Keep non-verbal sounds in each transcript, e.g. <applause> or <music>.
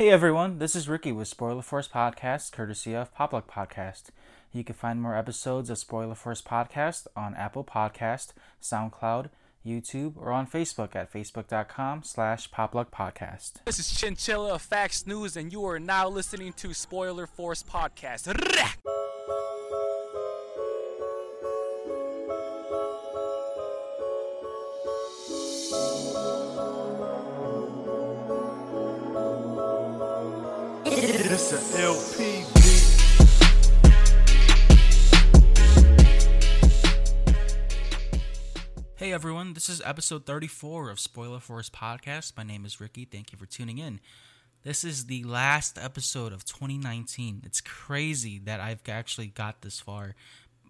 Hey everyone, this is Ricky with Spoiler Force Podcast, courtesy of Popluck Podcast. You can find more episodes of Spoiler Force Podcast on Apple Podcast, SoundCloud, YouTube, or on Facebook at facebook.com slash popluckpodcast. This is Chinchilla of Facts News, and you are now listening to Spoiler Force Podcast. It's a LP beat. Hey everyone, this is episode 34 of Spoiler Force Podcast. My name is Ricky. Thank you for tuning in. This is the last episode of 2019. It's crazy that I've actually got this far.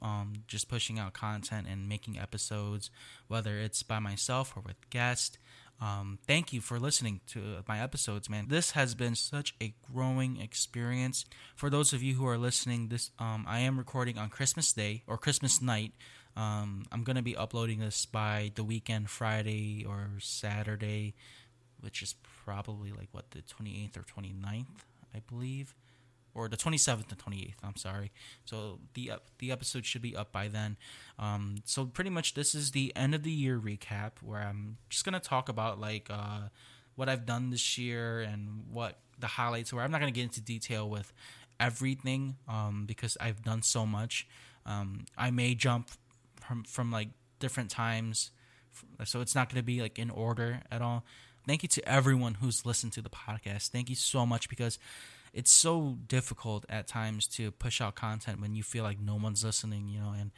Um, just pushing out content and making episodes, whether it's by myself or with guests. Um, thank you for listening to my episodes, man. This has been such a growing experience. For those of you who are listening, this um, I am recording on Christmas Day or Christmas night. Um, I'm gonna be uploading this by the weekend, Friday or Saturday, which is probably like what the 28th or 29th, I believe or the 27th and 28th. I'm sorry. So the the episode should be up by then. Um, so pretty much this is the end of the year recap where I'm just gonna talk about like uh, what I've done this year and what the highlights were. I'm not gonna get into detail with everything um, because I've done so much. Um, I may jump from from like different times, so it's not gonna be like in order at all. Thank you to everyone who's listened to the podcast. Thank you so much because it's so difficult at times to push out content when you feel like no one's listening, you know, and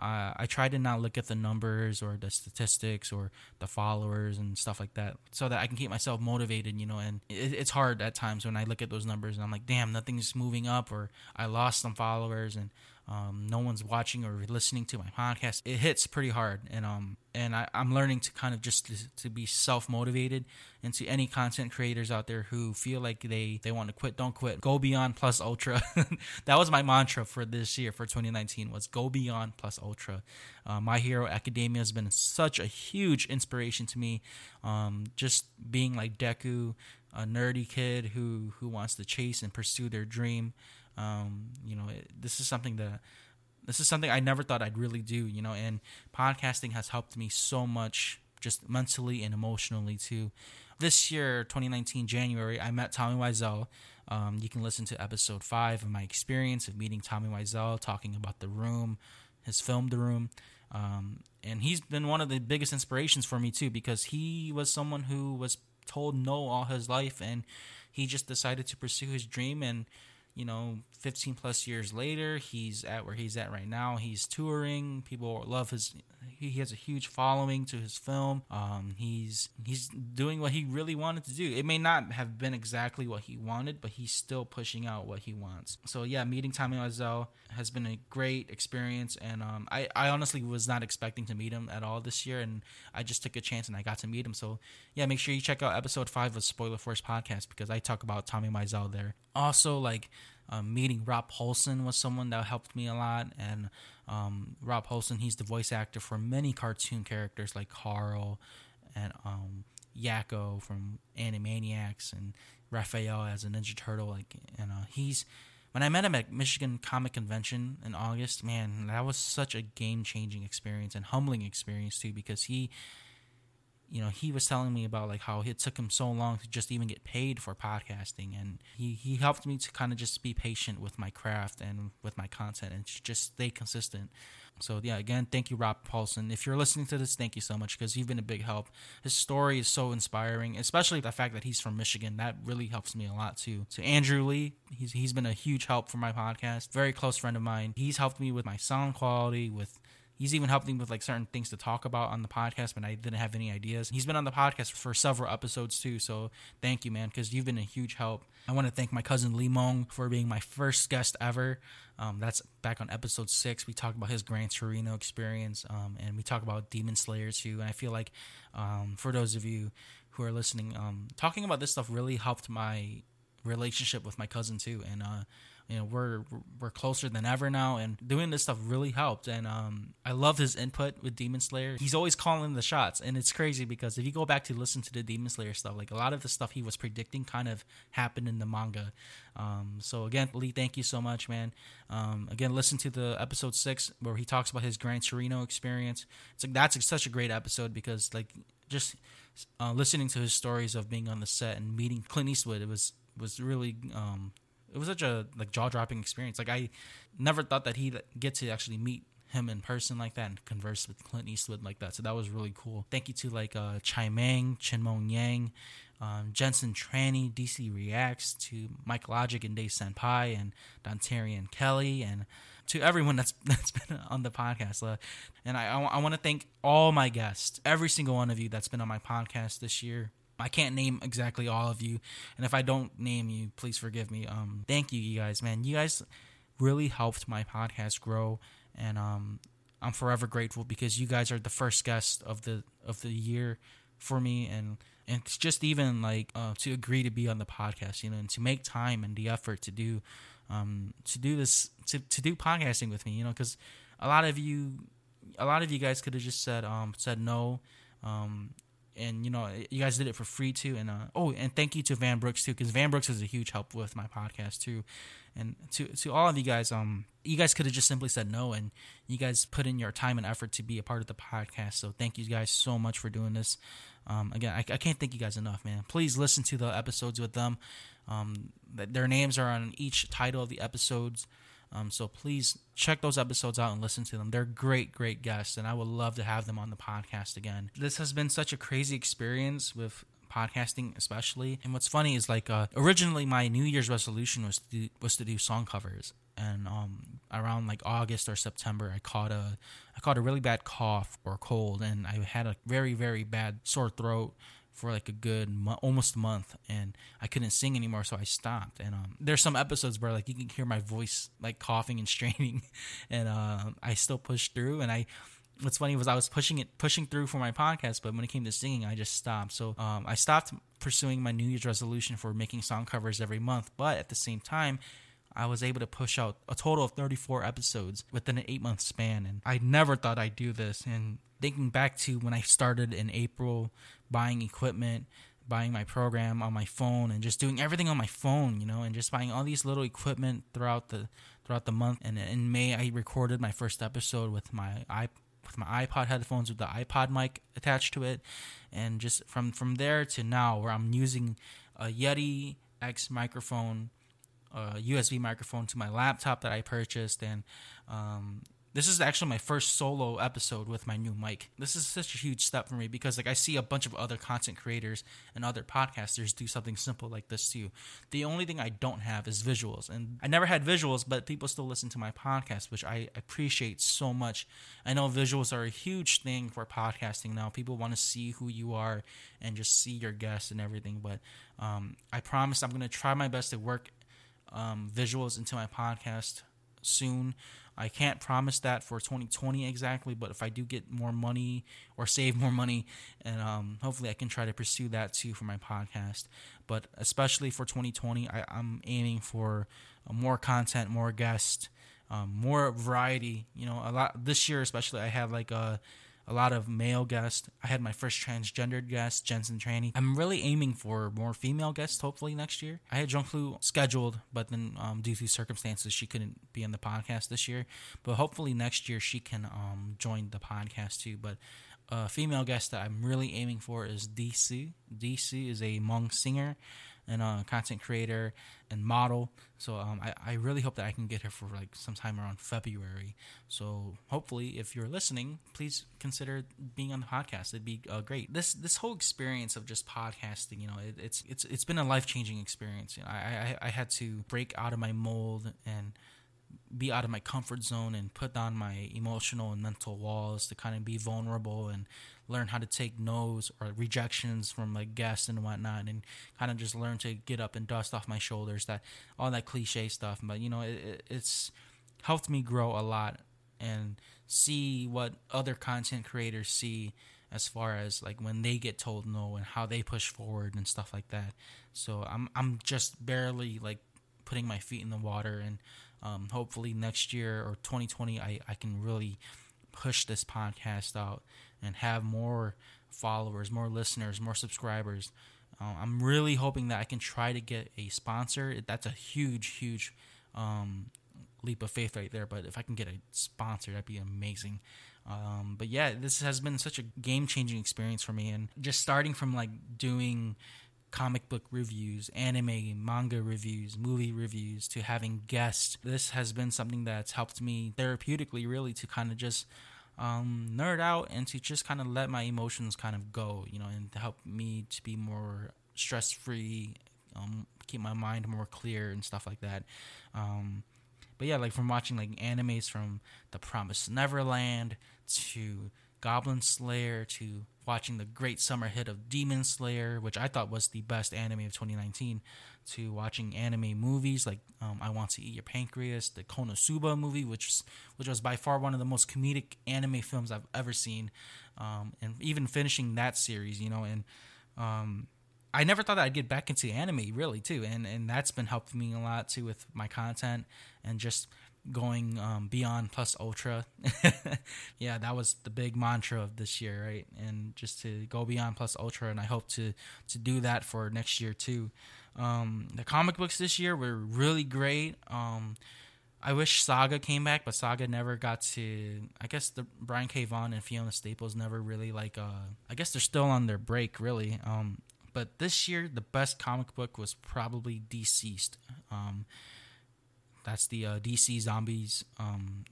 uh, I try to not look at the numbers or the statistics or the followers and stuff like that so that I can keep myself motivated, you know, and it, it's hard at times when I look at those numbers and I'm like, damn, nothing's moving up or I lost some followers and um, no one's watching or listening to my podcast. It hits pretty hard, and um, and I, am learning to kind of just to, to be self motivated. And to any content creators out there who feel like they they want to quit, don't quit. Go beyond plus ultra. <laughs> that was my mantra for this year for 2019 was go beyond plus ultra. Uh, my Hero Academia has been such a huge inspiration to me. Um, just being like Deku, a nerdy kid who who wants to chase and pursue their dream. Um, you know, it, this is something that this is something I never thought I'd really do. You know, and podcasting has helped me so much, just mentally and emotionally too. This year, 2019 January, I met Tommy Wiseau. Um, you can listen to episode five of my experience of meeting Tommy Wiseau, talking about The Room, his film The Room. Um, and he's been one of the biggest inspirations for me too because he was someone who was told no all his life and he just decided to pursue his dream and you know 15 plus years later he's at where he's at right now. He's touring. People love his he has a huge following to his film. Um, he's he's doing what he really wanted to do. It may not have been exactly what he wanted but he's still pushing out what he wants. So yeah meeting Tommy Wiseau has been a great experience. And um, I, I honestly was not expecting to meet him at all this year. And I just took a chance and I got to meet him. So yeah make sure you check out episode 5 of Spoiler Force podcast because I talk about Tommy Wiseau there. Also like um, meeting Rob Paulsen was someone that helped me a lot, and um, Rob Paulsen, he's the voice actor for many cartoon characters like Carl and um, Yakko from Animaniacs and Raphael as a Ninja Turtle. Like, and uh, he's when I met him at Michigan Comic Convention in August, man, that was such a game changing experience and humbling experience too, because he you know, he was telling me about like how it took him so long to just even get paid for podcasting, and he he helped me to kind of just be patient with my craft and with my content and just stay consistent. So yeah, again, thank you, Rob Paulsen. If you're listening to this, thank you so much because you've been a big help. His story is so inspiring, especially the fact that he's from Michigan. That really helps me a lot too. To Andrew Lee, he's he's been a huge help for my podcast. Very close friend of mine. He's helped me with my sound quality, with He's even helped me with like certain things to talk about on the podcast, but I didn't have any ideas. He's been on the podcast for several episodes too, so thank you, man, because you've been a huge help. I want to thank my cousin Lee Mong for being my first guest ever. Um, that's back on episode six. We talked about his Gran Torino experience, um, and we talk about Demon Slayer too. And I feel like um, for those of you who are listening, um, talking about this stuff really helped my relationship with my cousin too, and uh, you know we're we're closer than ever now and doing this stuff really helped and um i love his input with demon slayer. He's always calling the shots and it's crazy because if you go back to listen to the demon slayer stuff like a lot of the stuff he was predicting kind of happened in the manga. Um so again lee thank you so much man. Um again listen to the episode six where he talks about his gran torino experience. It's like that's such a great episode because like just uh, listening to his stories of being on the set and meeting clint eastwood it was was really um it was such a like jaw dropping experience. Like I never thought that he'd get to actually meet him in person like that and converse with Clint Eastwood like that. So that was really cool. Thank you to like uh, Chai Meng, Chinmon Yang, um, Jensen Tranny, DC Reacts, to Mike Logic and Dave Senpai, and Dontarian Kelly, and to everyone that's <laughs> that's been on the podcast. Uh, and I, I want to thank all my guests, every single one of you that's been on my podcast this year. I can't name exactly all of you, and if I don't name you, please forgive me. Um, thank you, you guys, man. You guys really helped my podcast grow, and um, I'm forever grateful because you guys are the first guest of the of the year for me, and and it's just even like uh, to agree to be on the podcast, you know, and to make time and the effort to do um, to do this to to do podcasting with me, you know, because a lot of you a lot of you guys could have just said um said no um and you know you guys did it for free too and uh, oh and thank you to van brooks too because van brooks is a huge help with my podcast too. And to to all of you guys um you guys could have just simply said no and you guys put in your time and effort to be a part of the podcast so thank you guys so much for doing this. Um again i, I can't thank you guys enough man. Please listen to the episodes with them. Um their names are on each title of the episodes um, so please check those episodes out and listen to them. They're great, great guests, and I would love to have them on the podcast again. This has been such a crazy experience with podcasting especially and what's funny is like uh, originally my new year's resolution was to do, was to do song covers and um, around like august or september i caught a i caught a really bad cough or cold and i had a very very bad sore throat for like a good mo- almost month and I couldn't sing anymore so I stopped and um, there's some episodes where like you can hear my voice like coughing and <laughs> straining and uh, I still pushed through and I what's funny was I was pushing it pushing through for my podcast but when it came to singing I just stopped so um, I stopped pursuing my New Year's resolution for making song covers every month but at the same time I was able to push out a total of 34 episodes within an eight month span. And I never thought I'd do this. And thinking back to when I started in April buying equipment, buying my program on my phone and just doing everything on my phone, you know, and just buying all these little equipment throughout the throughout the month. And in May, I recorded my first episode with my iPod with my iPod headphones with the iPod mic attached to it, and just from from there to now, where I'm using a Yeti X microphone, a USB microphone to my laptop that I purchased, and um, this is actually my first solo episode with my new mic. This is such a huge step for me because like I see a bunch of other content creators and other podcasters do something simple like this too. The only thing I don't have is visuals. And I never had visuals, but people still listen to my podcast, which I appreciate so much. I know visuals are a huge thing for podcasting now. People want to see who you are and just see your guests and everything, but um, I promise I'm going to try my best to work um, visuals into my podcast soon. I can't promise that for 2020 exactly, but if I do get more money or save more money, and um, hopefully I can try to pursue that too for my podcast. But especially for 2020, I, am aiming for uh, more content, more guests, um, more variety. You know, a lot this year especially, I have like a a lot of male guests. I had my first transgendered guest, Jensen Tranny. I'm really aiming for more female guests, hopefully next year. I had Jungflu scheduled, but then um, due to circumstances, she couldn't be on the podcast this year. But hopefully next year she can um, join the podcast too. But a female guest that I'm really aiming for is DC. DC is a Hmong singer and a content creator and model. So um, I, I really hope that I can get her for like sometime around February. So hopefully, if you're listening, please consider being on the podcast. It'd be uh, great. This this whole experience of just podcasting, you know, it, it's it's it's been a life changing experience. You know, I, I I had to break out of my mold and be out of my comfort zone and put down my emotional and mental walls to kind of be vulnerable and learn how to take no's or rejections from like guests and whatnot and kind of just learn to get up and dust off my shoulders that all that cliche stuff. But you know it, it's helped me grow a lot and see what other content creators see as far as like when they get told no and how they push forward and stuff like that. So i'm i'm just barely like putting my feet in the water and um, hopefully next year or 2020 I, I can really push this podcast out and have more followers more listeners more subscribers. Uh, i'm really hoping that i can try to get a sponsor. That's a huge huge um, leap of faith right there but if i can get a sponsor that'd be amazing. Um, but yeah this has been such a game changing experience for me and just starting from like doing comic book reviews, anime, manga reviews, movie reviews, to having guests. This has been something that's helped me therapeutically, really, to kind of just um, nerd out and to just kind of let my emotions kind of go, you know, and to help me to be more stress free, um, keep my mind more clear and stuff like that. Um, but yeah, like from watching like animes from The Promised Neverland to Goblin Slayer to watching the great summer hit of Demon Slayer, which I thought was the best anime of 2019, to watching anime movies like um, I Want to Eat Your Pancreas, the Konosuba movie, which which was by far one of the most comedic anime films I've ever seen, um, and even finishing that series, you know, and um, I never thought I'd get back into anime really too, and and that's been helping me a lot too with my content and just going um, beyond plus ultra. <laughs> yeah, that was the big mantra of this year, right? And just to go beyond plus ultra, and I hope to to do that for next year too. Um, the comic books this year were really great. Um, I wish Saga came back, but Saga never got to. I guess the Brian K. Vaughan and Fiona Staples never really like. Uh, I guess they're still on their break, really. Um, but this year, the best comic book was probably DCeased. Um, that's the uh, DC Zombies um,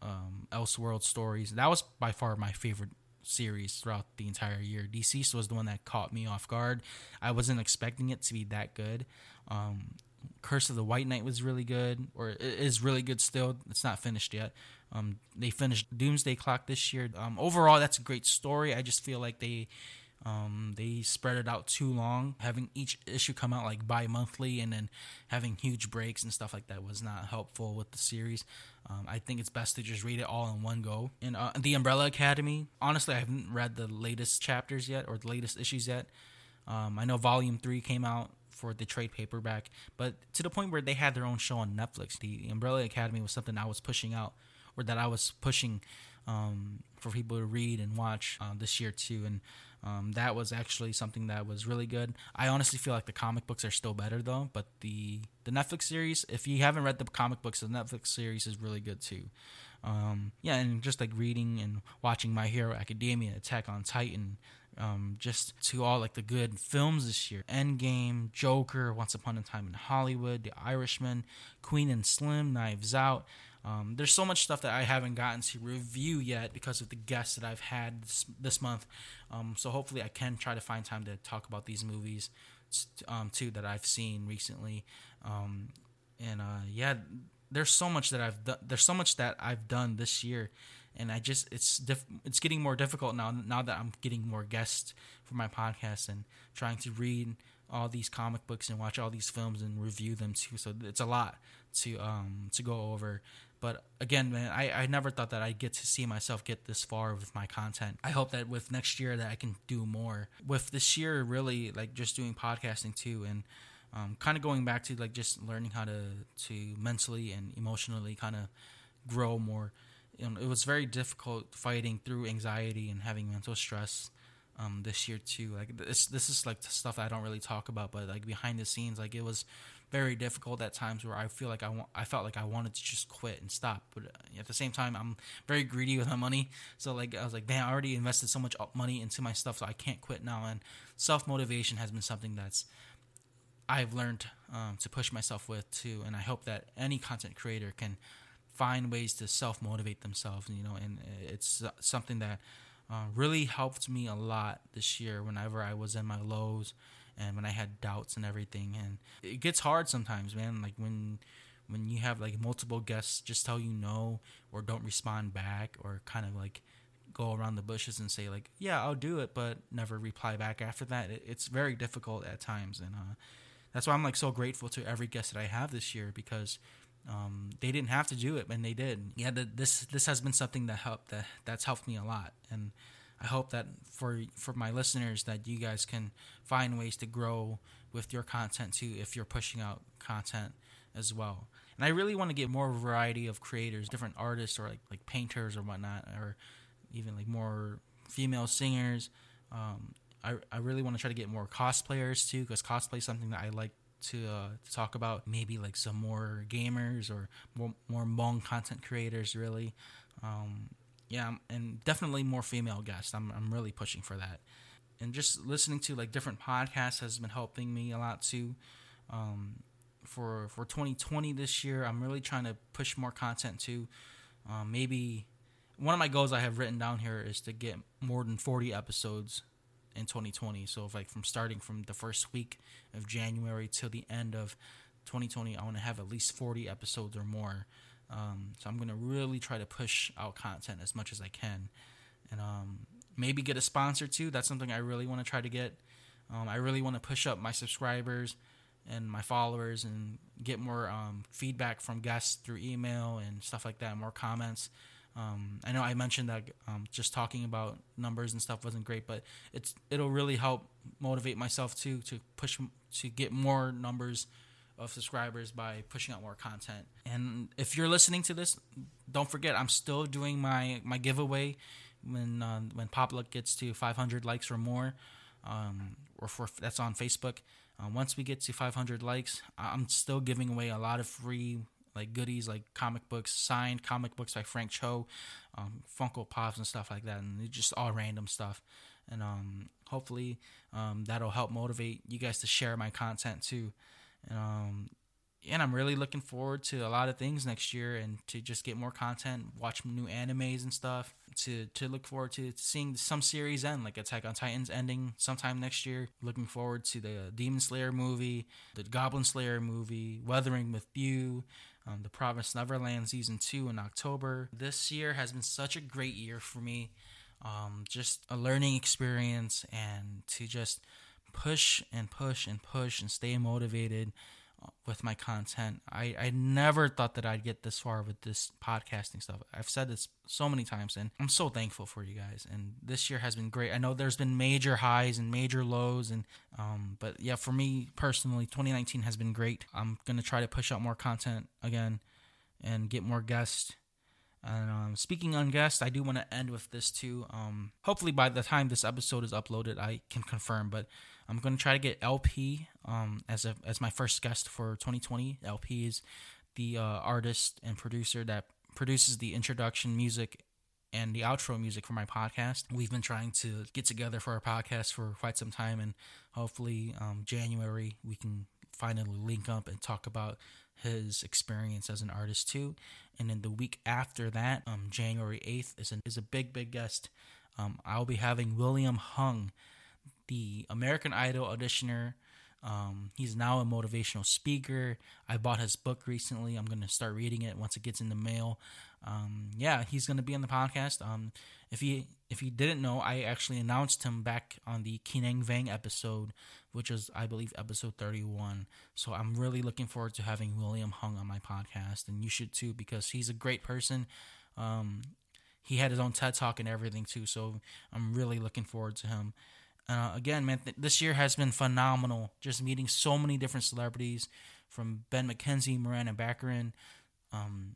um, Elseworld stories. That was by far my favorite series throughout the entire year. DCeased was the one that caught me off guard. I wasn't expecting it to be that good. Um, Curse of the White Knight was really good, or is really good still. It's not finished yet. Um, they finished Doomsday Clock this year. Um, overall, that's a great story. I just feel like they um, they spread it out too long. Having each issue come out like bi monthly and then having huge breaks and stuff like that was not helpful with the series. Um, I think it's best to just read it all in one go. And uh, The Umbrella Academy, honestly, I haven't read the latest chapters yet or the latest issues yet. Um, I know Volume 3 came out for the trade paperback, but to the point where they had their own show on Netflix. The Umbrella Academy was something I was pushing out or that I was pushing um, for people to read and watch uh, this year too. And um, that was actually something that was really good. I honestly feel like the comic books are still better though, but the the Netflix series, if you haven't read the comic books, the Netflix series is really good too. Um, yeah, and just like reading and watching My Hero Academia, Attack on Titan, um, just to all like the good films this year Endgame, Joker, Once Upon a Time in Hollywood, The Irishman, Queen and Slim, Knives Out. Um, there's so much stuff that I haven't gotten to review yet because of the guests that I've had this, this month. Um, so hopefully I can try to find time to talk about these movies um, too that I've seen recently. Um, and uh, yeah, there's so much that I've done. There's so much that I've done this year, and I just it's diff- it's getting more difficult now. Now that I'm getting more guests for my podcast and trying to read all these comic books and watch all these films and review them too. So it's a lot to um to go over. But again, man, I, I never thought that I'd get to see myself get this far with my content. I hope that with next year that I can do more. With this year, really like just doing podcasting too, and um, kind of going back to like just learning how to to mentally and emotionally kind of grow more. You know, it was very difficult fighting through anxiety and having mental stress um, this year too. Like this, this is like stuff I don't really talk about, but like behind the scenes, like it was very difficult at times where I feel like I want, I felt like I wanted to just quit and stop, but uh, at the same time, I'm very greedy with my money. So like I was like, man, I already invested so much money into my stuff, so I can't quit now. And self motivation has been something that's I've learned um, to push myself with too, and I hope that any content creator can find ways to self motivate themselves. You know, and it's something that uh, really helped me a lot this year. Whenever I was in my lows and when I had doubts and everything. And it gets hard sometimes, man. Like when when you have like multiple guests just tell you no or don't respond back or kind of like go around the bushes and say like yeah i'll do it but never reply back after that it, it's very difficult at times and uh, that's why i'm like so grateful to every guest that i have this year because um, they didn't have to do it and they did yeah the, this this has been something that helped that that's helped me a lot and I hope that for for my listeners that you guys can find ways to grow with your content too if you're pushing out content as well. And I really want to get more variety of creators, different artists or like like painters or whatnot, or even like more female singers. Um, I I really want to try to get more cosplayers too, because cosplay is something that I like to, uh, to talk about. Maybe like some more gamers or more more Hmong content creators. Really, um, yeah, and definitely more female guests. I'm I'm really pushing for that. And just listening to like different podcasts has been helping me a lot too. Um, for for 2020 this year, I'm really trying to push more content too. Um, maybe one of my goals I have written down here is to get more than 40 episodes in 2020. So if like from starting from the first week of January till the end of 2020, I want to have at least 40 episodes or more. Um, so I'm gonna really try to push out content as much as I can, and um, maybe get a sponsor too. That's something I really want to try to get. Um, I really want to push up my subscribers and my followers and get more um, feedback from guests through email and stuff like that, more comments. Um, I know I mentioned that um, just talking about numbers and stuff wasn't great, but it's it'll really help motivate myself too to push to get more numbers of subscribers by pushing out more content. And if you're listening to this, don't forget I'm still doing my my giveaway when uh, when Popluck gets to 500 likes or more, um, or for that's on Facebook. Uh, once we get to 500 likes, I'm still giving away a lot of free like goodies like comic books, signed comic books by Frank Cho, um, Funko Pops and stuff like that, and just all random stuff. And um, hopefully um, that'll help motivate you guys to share my content too. And um, and I'm really looking forward to a lot of things next year and to just get more content, watch new animes and stuff. To to look forward to seeing some series end, like Attack on Titans ending sometime next year. Looking forward to the Demon Slayer movie, the Goblin Slayer movie, Weathering with You, um, the Promised Neverland season two in October. This year has been such a great year for me. Um, just a learning experience and to just push and push and push and stay motivated with my content. I, I never thought that I'd get this far with this podcasting stuff. I've said this so many times and I'm so thankful for you guys. And this year has been great. I know there's been major highs and major lows and um but yeah, for me personally 2019 has been great. I'm going to try to push out more content again and get more guests. And um, speaking on guests, I do want to end with this too. Um, hopefully, by the time this episode is uploaded, I can confirm. But I'm going to try to get LP um, as a as my first guest for 2020. LP is the uh, artist and producer that produces the introduction music and the outro music for my podcast. We've been trying to get together for our podcast for quite some time, and hopefully, um, January we can finally link up and talk about his experience as an artist too. And then the week after that, um, January 8th is, an, is a big, big guest. Um, I'll be having William Hung the American Idol auditioner. Um, he's now a motivational speaker. I bought his book recently. I'm going to start reading it once it gets in the mail. Um, yeah, he's going to be on the podcast. Um, if he if he didn't know, I actually announced him back on the Kineng Vang episode, which is I believe episode 31. So I'm really looking forward to having William Hung on my podcast, and you should too because he's a great person. Um, he had his own TED talk and everything too, so I'm really looking forward to him. Uh, again, man, th- this year has been phenomenal. Just meeting so many different celebrities, from Ben McKenzie, Morena Baccarin, um,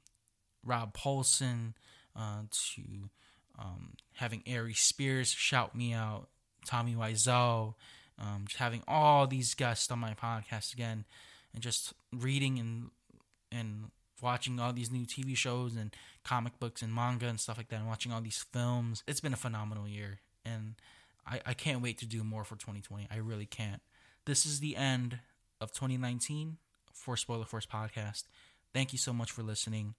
Rob Paulsen, uh, to um, having Aries Spears shout me out, Tommy Wiseau, um, just having all these guests on my podcast again, and just reading and and watching all these new TV shows and comic books and manga and stuff like that, and watching all these films. It's been a phenomenal year, and I, I can't wait to do more for 2020. I really can't. This is the end of 2019 for Spoiler Force Podcast. Thank you so much for listening.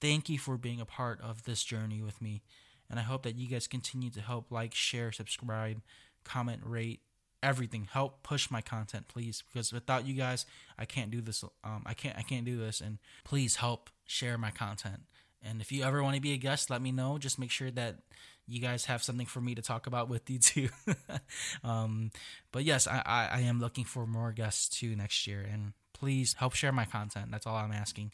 Thank you for being a part of this journey with me. And I hope that you guys continue to help like, share, subscribe, comment, rate, everything. Help push my content, please, because without you guys, I can't do this. Um, I can't. I can't do this. And please help share my content. And if you ever want to be a guest, let me know. Just make sure that you guys have something for me to talk about with you too. <laughs> um, but yes, I, I, I, am looking for more guests too next year, and please help share my content. That's all I'm asking.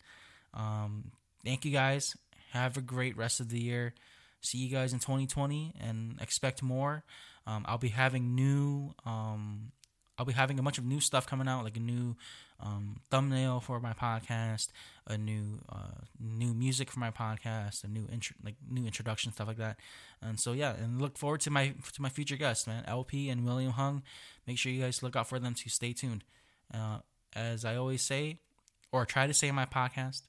Um, thank you guys. Have a great rest of the year. See you guys in 2020 and expect more. Um, I'll be having new um, I'll be having a bunch of new stuff coming out, like a new um, thumbnail for my podcast, a new uh, new music for my podcast, a new intro, like new introduction stuff like that. And so yeah, and look forward to my to my future guests, man. LP and William Hung. Make sure you guys look out for them to stay tuned. Uh, as I always say, or try to say in my podcast,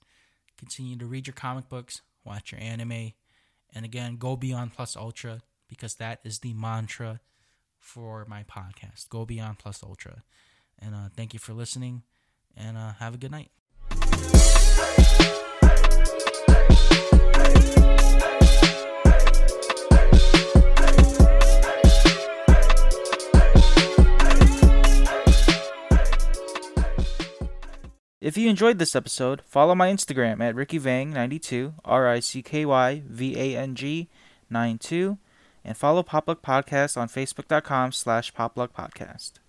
continue to read your comic books, watch your anime, and again, go beyond plus ultra because that is the mantra for my podcast. Go beyond plus ultra. And uh, thank you for listening and uh, have a good night. If you enjoyed this episode, follow my Instagram at rickyvang92, R I C K Y V A N G 92, and follow Popluck Podcast on Facebook.com slash Popluck Podcast.